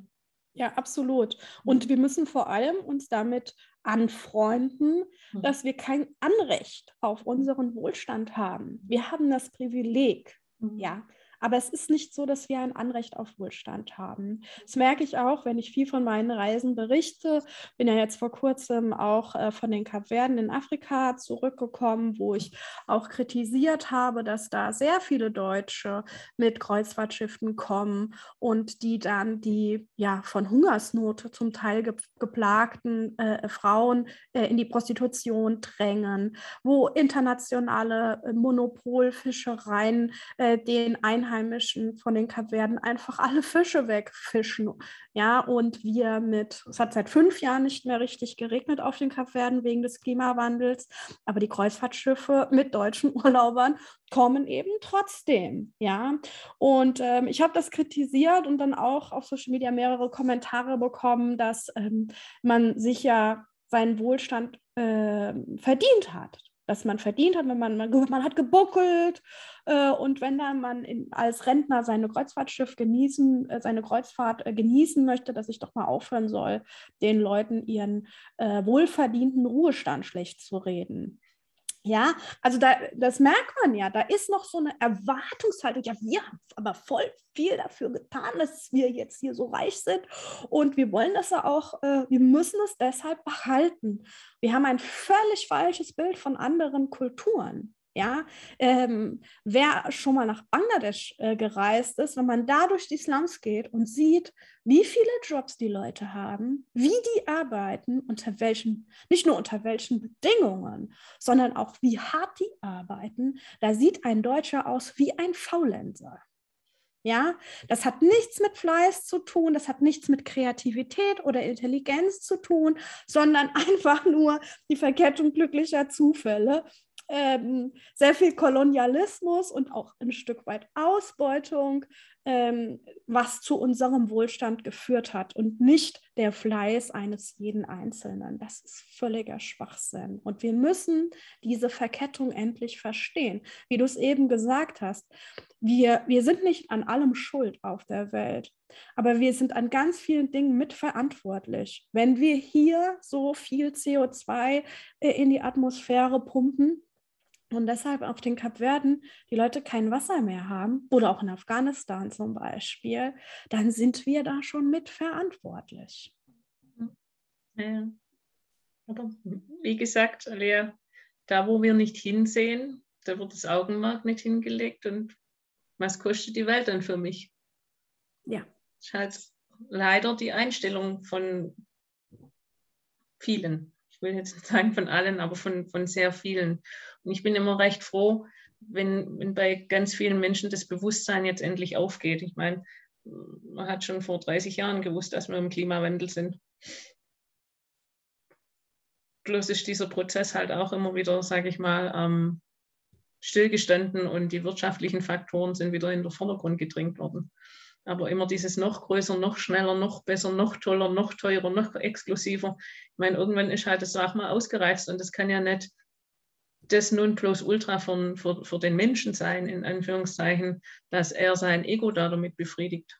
ja absolut. Und wir müssen vor allem uns damit anfreunden, mhm. dass wir kein Anrecht auf unseren Wohlstand haben. Wir haben das Privileg, mhm. ja, Aber es ist nicht so, dass wir ein Anrecht auf Wohlstand haben. Das merke ich auch, wenn ich viel von meinen Reisen berichte. Bin ja jetzt vor kurzem auch äh, von den Kapverden in Afrika zurückgekommen, wo ich auch kritisiert habe, dass da sehr viele Deutsche mit Kreuzfahrtschiffen kommen und die dann die ja von Hungersnot zum Teil ge geplagten äh, Frauen äh, in die Prostitution drängen, wo internationale äh, Monopolfischereien äh, den Einheimischen von den Kapverden einfach alle Fische wegfischen. Ja, und wir mit, es hat seit fünf Jahren nicht mehr richtig geregnet auf den Kapverden wegen des Klimawandels, aber die Kreuzfahrtschiffe mit deutschen <laughs> Urlaubern kommen eben trotzdem. Ja, und ähm, ich habe das kritisiert und dann auch auf Social Media mehrere Kommentare bekommen, dass ähm, man sich ja seinen Wohlstand äh, verdient hat dass man verdient hat, wenn man, man, man hat gebuckelt äh, und wenn dann man in, als Rentner seine Kreuzfahrtschiff genießen, äh, seine Kreuzfahrt äh, genießen möchte, dass ich doch mal aufhören soll, den Leuten ihren äh, wohlverdienten Ruhestand schlecht zu reden. Ja, also da, das merkt man ja, da ist noch so eine Erwartungshaltung. Ja, wir haben aber voll viel dafür getan, dass wir jetzt hier so reich sind und wir wollen das ja auch, äh, wir müssen es deshalb behalten. Wir haben ein völlig falsches Bild von anderen Kulturen. Ja, ähm, wer schon mal nach Bangladesch äh, gereist ist, wenn man da durch die Slums geht und sieht, wie viele Jobs die Leute haben, wie die arbeiten, unter welchen, nicht nur unter welchen Bedingungen, sondern auch wie hart die arbeiten, da sieht ein Deutscher aus wie ein Faulenzer. Ja, das hat nichts mit Fleiß zu tun, das hat nichts mit Kreativität oder Intelligenz zu tun, sondern <laughs> einfach nur die Verkettung glücklicher Zufälle ähm, sehr viel Kolonialismus und auch ein Stück weit Ausbeutung, ähm, was zu unserem Wohlstand geführt hat und nicht der Fleiß eines jeden Einzelnen. Das ist völliger Schwachsinn. Und wir müssen diese Verkettung endlich verstehen. Wie du es eben gesagt hast, wir, wir sind nicht an allem schuld auf der Welt, aber wir sind an ganz vielen Dingen mitverantwortlich. Wenn wir hier so viel CO2 äh, in die Atmosphäre pumpen, und deshalb auf den Kapverden die Leute kein Wasser mehr haben oder auch in Afghanistan zum Beispiel, dann sind wir da schon mitverantwortlich. Ja. Aber wie gesagt, Lea, da wo wir nicht hinsehen, da wird das Augenmerk nicht hingelegt und was kostet die Welt dann für mich? Ja. Das ist halt leider die Einstellung von vielen ich will jetzt nicht sagen von allen, aber von, von sehr vielen. Und ich bin immer recht froh, wenn, wenn bei ganz vielen Menschen das Bewusstsein jetzt endlich aufgeht. Ich meine, man hat schon vor 30 Jahren gewusst, dass wir im Klimawandel sind. Bloß ist dieser Prozess halt auch immer wieder, sage ich mal, ähm, stillgestanden und die wirtschaftlichen Faktoren sind wieder in den Vordergrund gedrängt worden. Aber immer dieses noch größer, noch schneller, noch besser, noch toller, noch teurer, noch exklusiver. Ich meine, irgendwann ist halt das auch mal ausgereizt und das kann ja nicht das Nonplusultra für, für, für den Menschen sein, in Anführungszeichen, dass er sein Ego da damit befriedigt.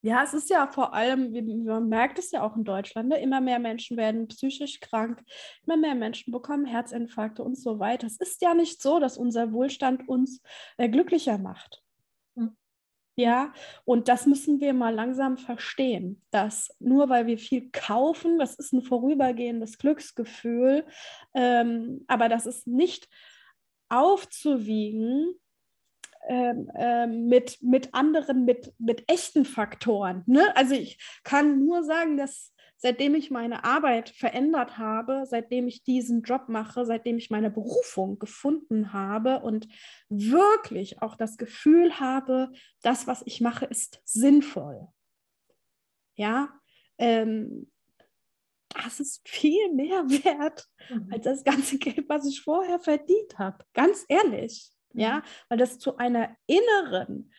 Ja, es ist ja vor allem, man merkt es ja auch in Deutschland, ne? immer mehr Menschen werden psychisch krank, immer mehr Menschen bekommen Herzinfarkte und so weiter. Es ist ja nicht so, dass unser Wohlstand uns äh, glücklicher macht. Ja, und das müssen wir mal langsam verstehen, dass nur weil wir viel kaufen, das ist ein vorübergehendes Glücksgefühl, ähm, aber das ist nicht aufzuwiegen ähm, ähm, mit, mit anderen, mit, mit echten Faktoren. Ne? Also ich kann nur sagen, dass seitdem ich meine Arbeit verändert habe, seitdem ich diesen Job mache, seitdem ich meine Berufung gefunden habe und wirklich auch das Gefühl habe, das, was ich mache, ist sinnvoll. Ja, ähm, das ist viel mehr <laughs> wert mhm. als das ganze <laughs> Geld, was ich vorher verdient habe. Ganz ehrlich. Ja, mhm. weil das zu einer inneren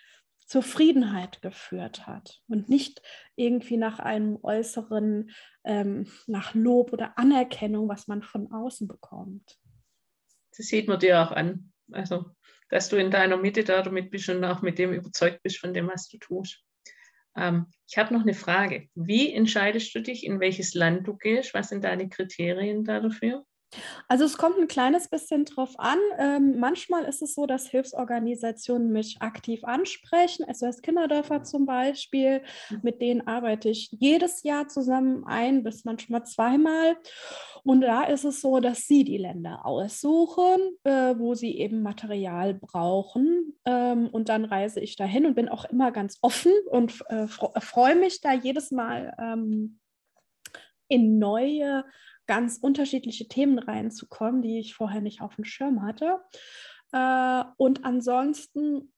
Zufriedenheit geführt hat und nicht irgendwie nach einem äußeren, ähm, nach Lob oder Anerkennung, was man von außen bekommt. Das sieht man dir auch an. Also, dass du in deiner Mitte da damit bist und auch mit dem überzeugt bist von dem, was du tust. Ähm, ich habe noch eine Frage. Wie entscheidest du dich, in welches Land du gehst? Was sind deine Kriterien da dafür? Also es kommt ein kleines bisschen drauf an. Ähm, manchmal ist es so, dass Hilfsorganisationen mich aktiv ansprechen. SOS Kinderdörfer zum Beispiel, mhm. mit denen arbeite ich jedes Jahr zusammen ein bis manchmal zweimal. Und da ist es so, dass sie die Länder aussuchen, äh, wo sie eben Material brauchen. Ähm, und dann reise ich dahin und bin auch immer ganz offen und äh, freue mich da jedes Mal ähm, in neue ganz unterschiedliche Themen reinzukommen, die ich vorher nicht auf dem Schirm hatte. Äh, und ansonsten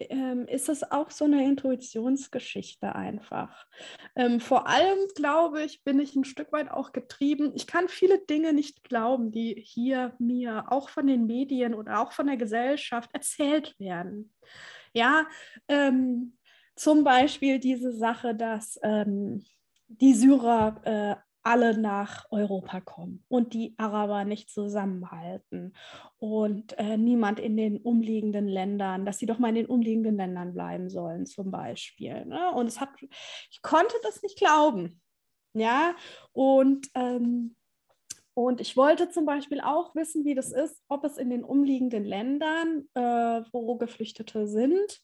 ähm, ist es auch so eine Intuitionsgeschichte einfach. Ähm, vor allem, glaube ich, bin ich ein Stück weit auch getrieben. Ich kann viele Dinge nicht glauben, die hier mir auch von den Medien oder auch von der Gesellschaft erzählt werden. Ja, ähm, zum Beispiel diese Sache, dass ähm, die Syrer äh, alle nach Europa kommen und die Araber nicht zusammenhalten und äh, niemand in den umliegenden Ländern, dass sie doch mal in den umliegenden Ländern bleiben sollen zum Beispiel. Ne? Und es hat, ich konnte das nicht glauben. Ja, und ähm, und ich wollte zum Beispiel auch wissen, wie das ist, ob es in den umliegenden Ländern, äh, wo Geflüchtete sind,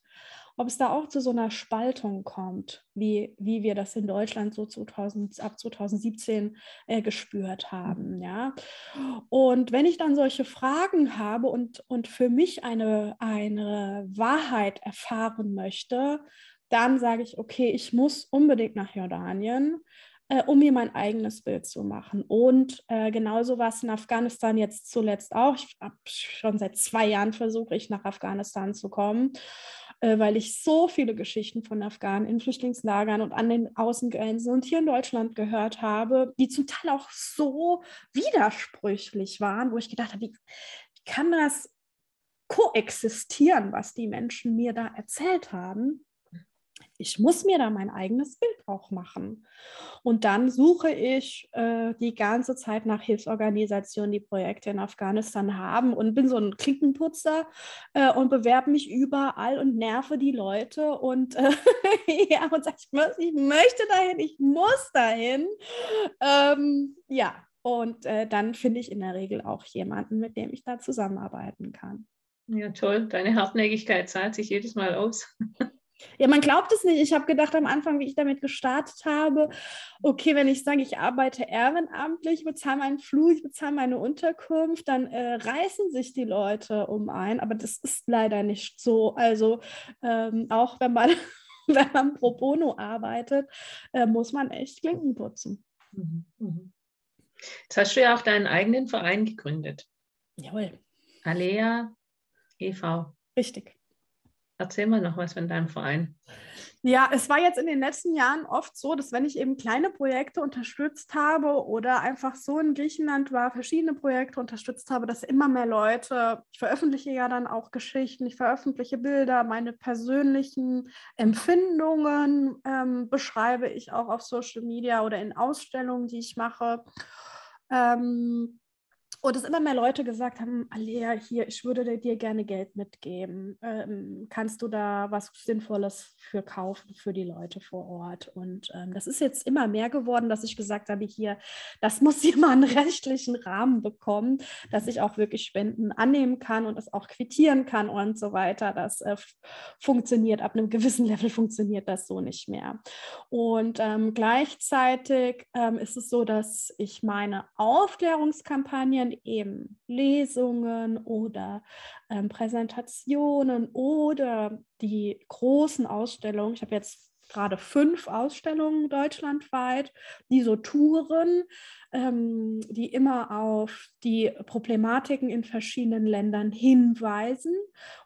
ob es da auch zu so einer Spaltung kommt, wie, wie wir das in Deutschland so 2000, ab 2017 äh, gespürt haben. Ja? Und wenn ich dann solche Fragen habe und, und für mich eine, eine Wahrheit erfahren möchte, dann sage ich, okay, ich muss unbedingt nach Jordanien äh, um mir mein eigenes Bild zu machen. Und äh, genauso war es in Afghanistan jetzt zuletzt auch. Ich habe schon seit zwei Jahren versuche ich nach Afghanistan zu kommen weil ich so viele Geschichten von Afghanen in Flüchtlingslagern und an den Außengrenzen und hier in Deutschland gehört habe, die zum Teil auch so widersprüchlich waren, wo ich gedacht habe, wie kann das koexistieren, was die Menschen mir da erzählt haben? Ich muss mir da mein eigenes Bild auch machen. Und dann suche ich äh, die ganze Zeit nach Hilfsorganisationen, die Projekte in Afghanistan haben und bin so ein Klinkenputzer äh, und bewerbe mich überall und nerve die Leute und, äh, <laughs> ja, und sage, ich, ich möchte dahin, ich muss dahin. Ähm, ja, und äh, dann finde ich in der Regel auch jemanden, mit dem ich da zusammenarbeiten kann. Ja, toll. Deine Hartnäckigkeit zahlt sich jedes Mal aus. <laughs> Ja, man glaubt es nicht. Ich habe gedacht am Anfang, wie ich damit gestartet habe, okay, wenn ich sage, ich arbeite ehrenamtlich, ich bezahle meinen Flug, ich bezahle meine Unterkunft, dann äh, reißen sich die Leute um ein. Aber das ist leider nicht so. Also ähm, auch wenn man, <laughs> wenn man pro bono arbeitet, äh, muss man echt Klinken putzen. Mhm, mhm. Jetzt hast du ja auch deinen eigenen Verein gegründet. Jawohl. Alea e.V. Richtig. Erzähl mal noch was von deinem Verein. Ja, es war jetzt in den letzten Jahren oft so, dass wenn ich eben kleine Projekte unterstützt habe oder einfach so in Griechenland war, verschiedene Projekte unterstützt habe, dass immer mehr Leute, ich veröffentliche ja dann auch Geschichten, ich veröffentliche Bilder, meine persönlichen Empfindungen ähm, beschreibe ich auch auf Social Media oder in Ausstellungen, die ich mache. Ähm, und es immer mehr Leute gesagt haben, Alea, hier, ich würde dir gerne Geld mitgeben. Ähm, kannst du da was Sinnvolles für kaufen für die Leute vor Ort? Und ähm, das ist jetzt immer mehr geworden, dass ich gesagt habe, hier, das muss <laughs> mal einen rechtlichen Rahmen bekommen, dass ich auch wirklich Spenden annehmen kann und es auch quittieren kann und so weiter. Das äh, funktioniert, ab einem gewissen <laughs> Level funktioniert das so nicht mehr. Und ähm, gleichzeitig ähm, ist es so, dass ich meine Aufklärungskampagnen eben Lesungen oder ähm, Präsentationen oder die großen Ausstellungen. Ich habe jetzt gerade fünf Ausstellungen deutschlandweit, die so touren, ähm, die immer auf die Problematiken in verschiedenen Ländern hinweisen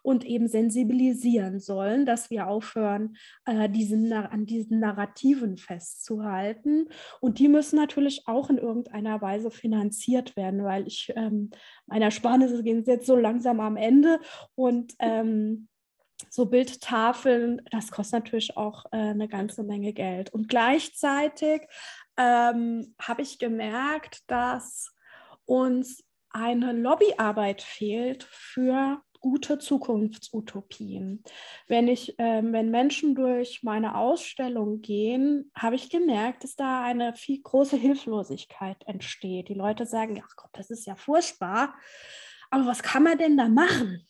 und eben sensibilisieren sollen, dass wir aufhören, äh, diesen, an diesen Narrativen festzuhalten. Und die müssen natürlich auch in irgendeiner Weise finanziert werden, weil ich ähm, meine Ersparnisse gehen jetzt so langsam am Ende und ähm, so Bildtafeln, das kostet natürlich auch äh, eine ganze Menge Geld. Und gleichzeitig ähm, habe ich gemerkt, dass uns eine Lobbyarbeit fehlt für gute Zukunftsutopien. Wenn ich, ähm, wenn Menschen durch meine Ausstellung gehen, habe ich gemerkt, dass da eine viel große Hilflosigkeit entsteht. Die Leute sagen, ach Gott, das ist ja furchtbar, aber was kann man denn da machen?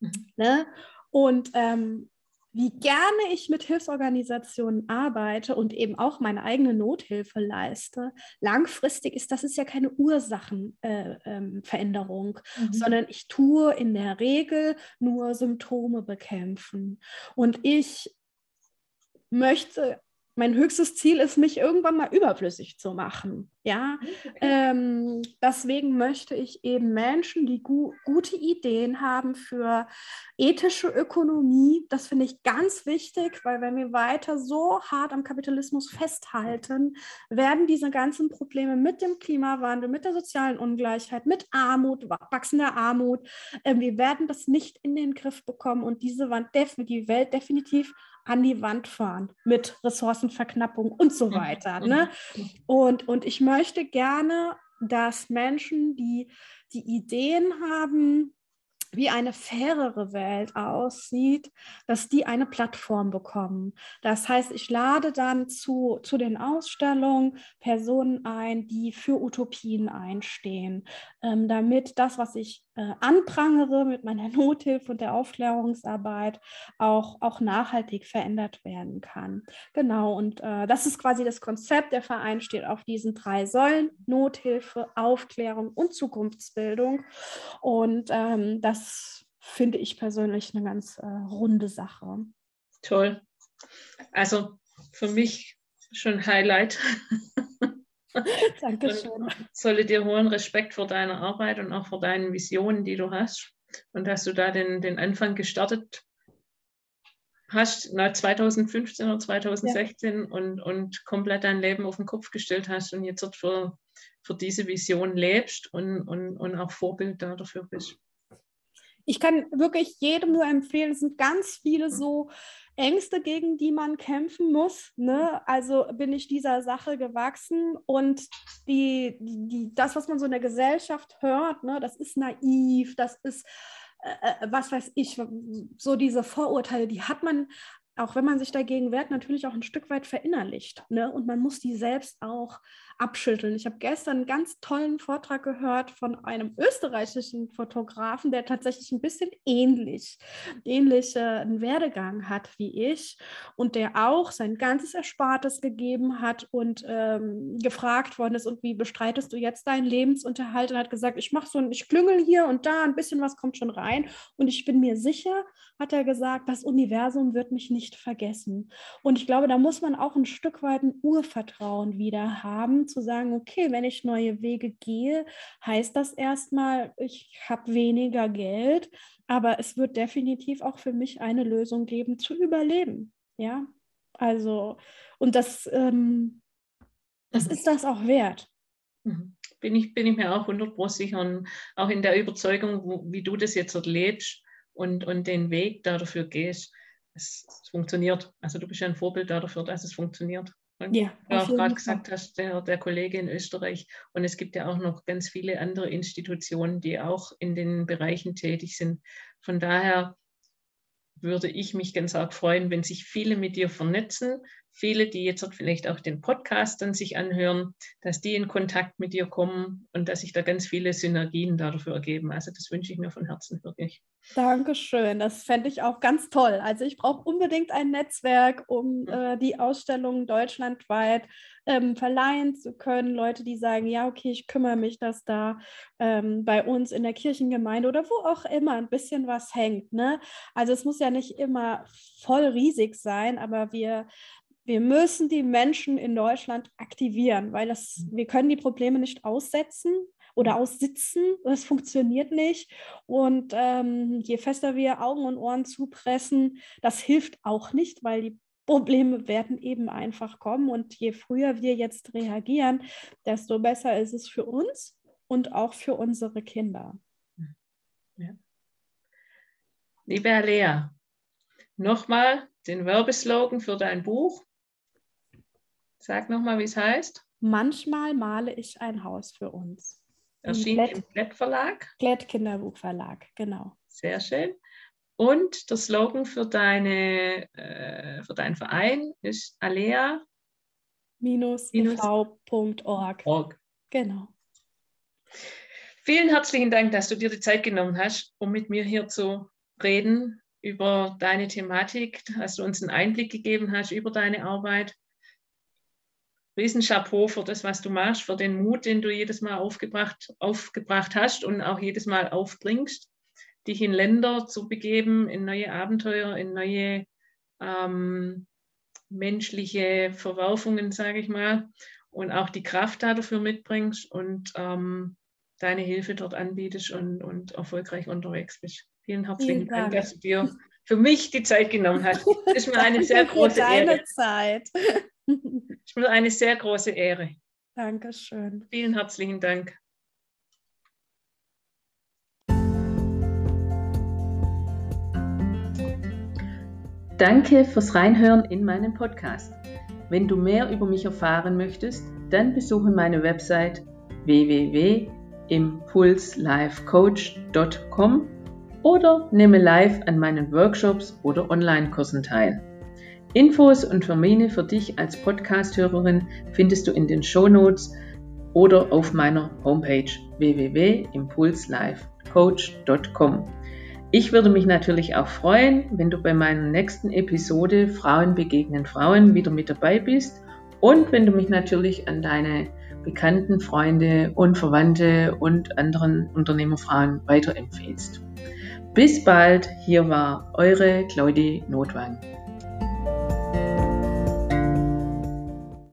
Mhm. Ne? Und ähm, wie gerne ich mit Hilfsorganisationen arbeite und eben auch meine eigene Nothilfe leiste, langfristig ist das ist ja keine Ursachenveränderung, äh, ähm, mhm. sondern ich tue in der Regel nur Symptome bekämpfen. Und ich möchte mein höchstes Ziel ist, mich irgendwann mal überflüssig zu machen. Ja, ähm, deswegen möchte ich eben Menschen, die gu gute Ideen haben für ethische Ökonomie, das finde ich ganz wichtig, weil wenn wir weiter so hart am Kapitalismus festhalten, werden diese ganzen Probleme mit dem Klimawandel, mit der sozialen Ungleichheit, mit Armut, wachsender Armut, äh, wir werden das nicht in den Griff bekommen und diese Wand, die Welt definitiv an die Wand fahren mit Ressourcenverknappung und so weiter. Ne? Und, und ich möchte gerne, dass Menschen, die die Ideen haben, wie eine fairere Welt aussieht, dass die eine Plattform bekommen. Das heißt, ich lade dann zu, zu den Ausstellungen Personen ein, die für Utopien einstehen, ähm, damit das, was ich äh, anprangere mit meiner <laughs> Nothilfe und der Aufklärungsarbeit, auch, auch nachhaltig verändert werden kann. Genau, und äh, das ist quasi das Konzept. Der Verein steht auf diesen drei Säulen, Nothilfe, Aufklärung und Zukunftsbildung. Und ähm, das finde ich persönlich eine ganz äh, runde Sache. Toll. Also für mich schon Highlight. <laughs> <laughs> Dankeschön. solle dir hohen Respekt vor deiner Arbeit und auch vor deinen Visionen, die du hast. Und dass du da den, den Anfang gestartet hast, na, 2015 oder 2016 ja. und, und komplett dein Leben auf den Kopf gestellt hast und jetzt für, für diese Vision lebst und, und, und auch Vorbild dafür bist ich kann wirklich jedem nur empfehlen, es sind ganz viele so Ängste, gegen die man kämpfen muss. Ne? Also bin ich dieser Sache gewachsen und die, die, das, was man so in der Gesellschaft hört, ne, das ist naiv, das ist, äh, äh was weiß ich, so diese Vorurteile, die hat man auch wenn man sich dagegen wehrt, natürlich auch ein Stück weit verinnerlicht. Ne? Und man muss die selbst auch abschütteln. Ich habe gestern einen ganz tollen Vortrag gehört von einem österreichischen Fotografen, der tatsächlich ein bisschen ähnlich, äh, einen Werdegang hat wie ich und der auch sein ganzes Erspartes gegeben hat und ähm, gefragt worden ist, und wie bestreitest du jetzt deinen Lebensunterhalt? Und hat gesagt, ich mache so ein, ich klüngel hier und da, ein bisschen was kommt schon rein. Und ich bin mir sicher, hat er gesagt, das Universum wird mich nicht vergessen. Und ich glaube, da muss man auch ein Stück weit ein Urvertrauen wieder haben zu sagen, okay, wenn ich neue Wege gehe, heißt das erstmal, ich habe weniger Geld, aber es wird definitiv auch für mich eine Lösung geben, zu überleben. Ja, also, und das, ähm, das ist das auch wert. Mhm. Bin ich, bin ich mir auch 100% sicher und auch in der Überzeugung, wo, wie du das jetzt erlebst und, und den Weg dafür gehst. Es, es funktioniert. Also du bist ja ein Vorbild dafür, dass es funktioniert. Ja, du auch gerade gesagt hast, der, der Kollege in Österreich. Und es gibt ja auch noch ganz viele andere Institutionen, die auch in den Bereichen tätig sind. Von daher würde ich mich ganz arg freuen, wenn sich viele mit dir vernetzen, viele, die jetzt vielleicht auch den Podcast dann sich anhören, dass die in Kontakt mit dir kommen und dass sich da ganz viele Synergien dafür ergeben. Also das wünsche ich mir von Herzen wirklich. Dankeschön, das fände ich auch ganz toll. Also ich brauche unbedingt ein Netzwerk, um äh, die Ausstellungen deutschlandweit ähm, verleihen zu können. Leute, die sagen, ja, okay, ich kümmere mich, dass da ähm, bei uns in der Kirchengemeinde oder wo auch immer ein bisschen was hängt. Ne? Also es muss ja nicht immer voll riesig sein, aber wir wir müssen die Menschen in Deutschland aktivieren, weil das, wir können die Probleme nicht aussetzen oder aussitzen. Das funktioniert nicht. Und ähm, je fester wir Augen und Ohren zupressen, das hilft auch nicht, weil die Probleme werden eben einfach kommen. Und je früher wir jetzt reagieren, desto besser ist es für uns und auch für unsere Kinder. Ja. Liebe Alea, nochmal den Werbeslogan für dein Buch. Sag nochmal, wie es heißt. Manchmal male ich ein Haus für uns. Erschien im Klett-Verlag. Klett-Kinderbuchverlag, genau. Sehr schön. Und der Slogan für, deine, äh, für deinen Verein ist alea v.org. Genau. Vielen herzlichen Dank, dass du dir die Zeit genommen hast, um mit mir hier zu reden über deine Thematik, dass du uns einen Einblick gegeben hast über deine Arbeit. Riesenchapeau für das, was du machst, für den Mut, den du jedes Mal aufgebracht, aufgebracht hast und auch jedes Mal aufbringst, dich in Länder zu begeben, in neue Abenteuer, in neue ähm, menschliche Verwerfungen, sage ich mal, und auch die Kraft dafür mitbringst und ähm, deine Hilfe dort anbietest und, und erfolgreich unterwegs bist. Vielen herzlichen Dank. Dank, dass du dir für mich die Zeit genommen hast. <laughs> Das ist mir eine sehr große deine Ehre. Zeit. <laughs> ist mir eine sehr große Ehre. Dankeschön. Vielen herzlichen Dank. Danke fürs Reinhören in meinen Podcast. Wenn du mehr über mich erfahren möchtest, dann besuche meine Website www.impulslifecoach.com oder nehme live an meinen Workshops oder Online-Kursen teil. Infos und Termine für dich als Podcast-Hörerin findest du in den Show Notes oder auf meiner Homepage www.impulslifecoach.com. Ich würde mich natürlich auch freuen, wenn du bei meiner nächsten Episode Frauen begegnen Frauen wieder mit dabei bist und wenn du mich natürlich an deine Bekannten, Freunde und Verwandte und anderen Unternehmerfrauen weiterempfehlst. Bis bald, hier war eure Claudie Notwang.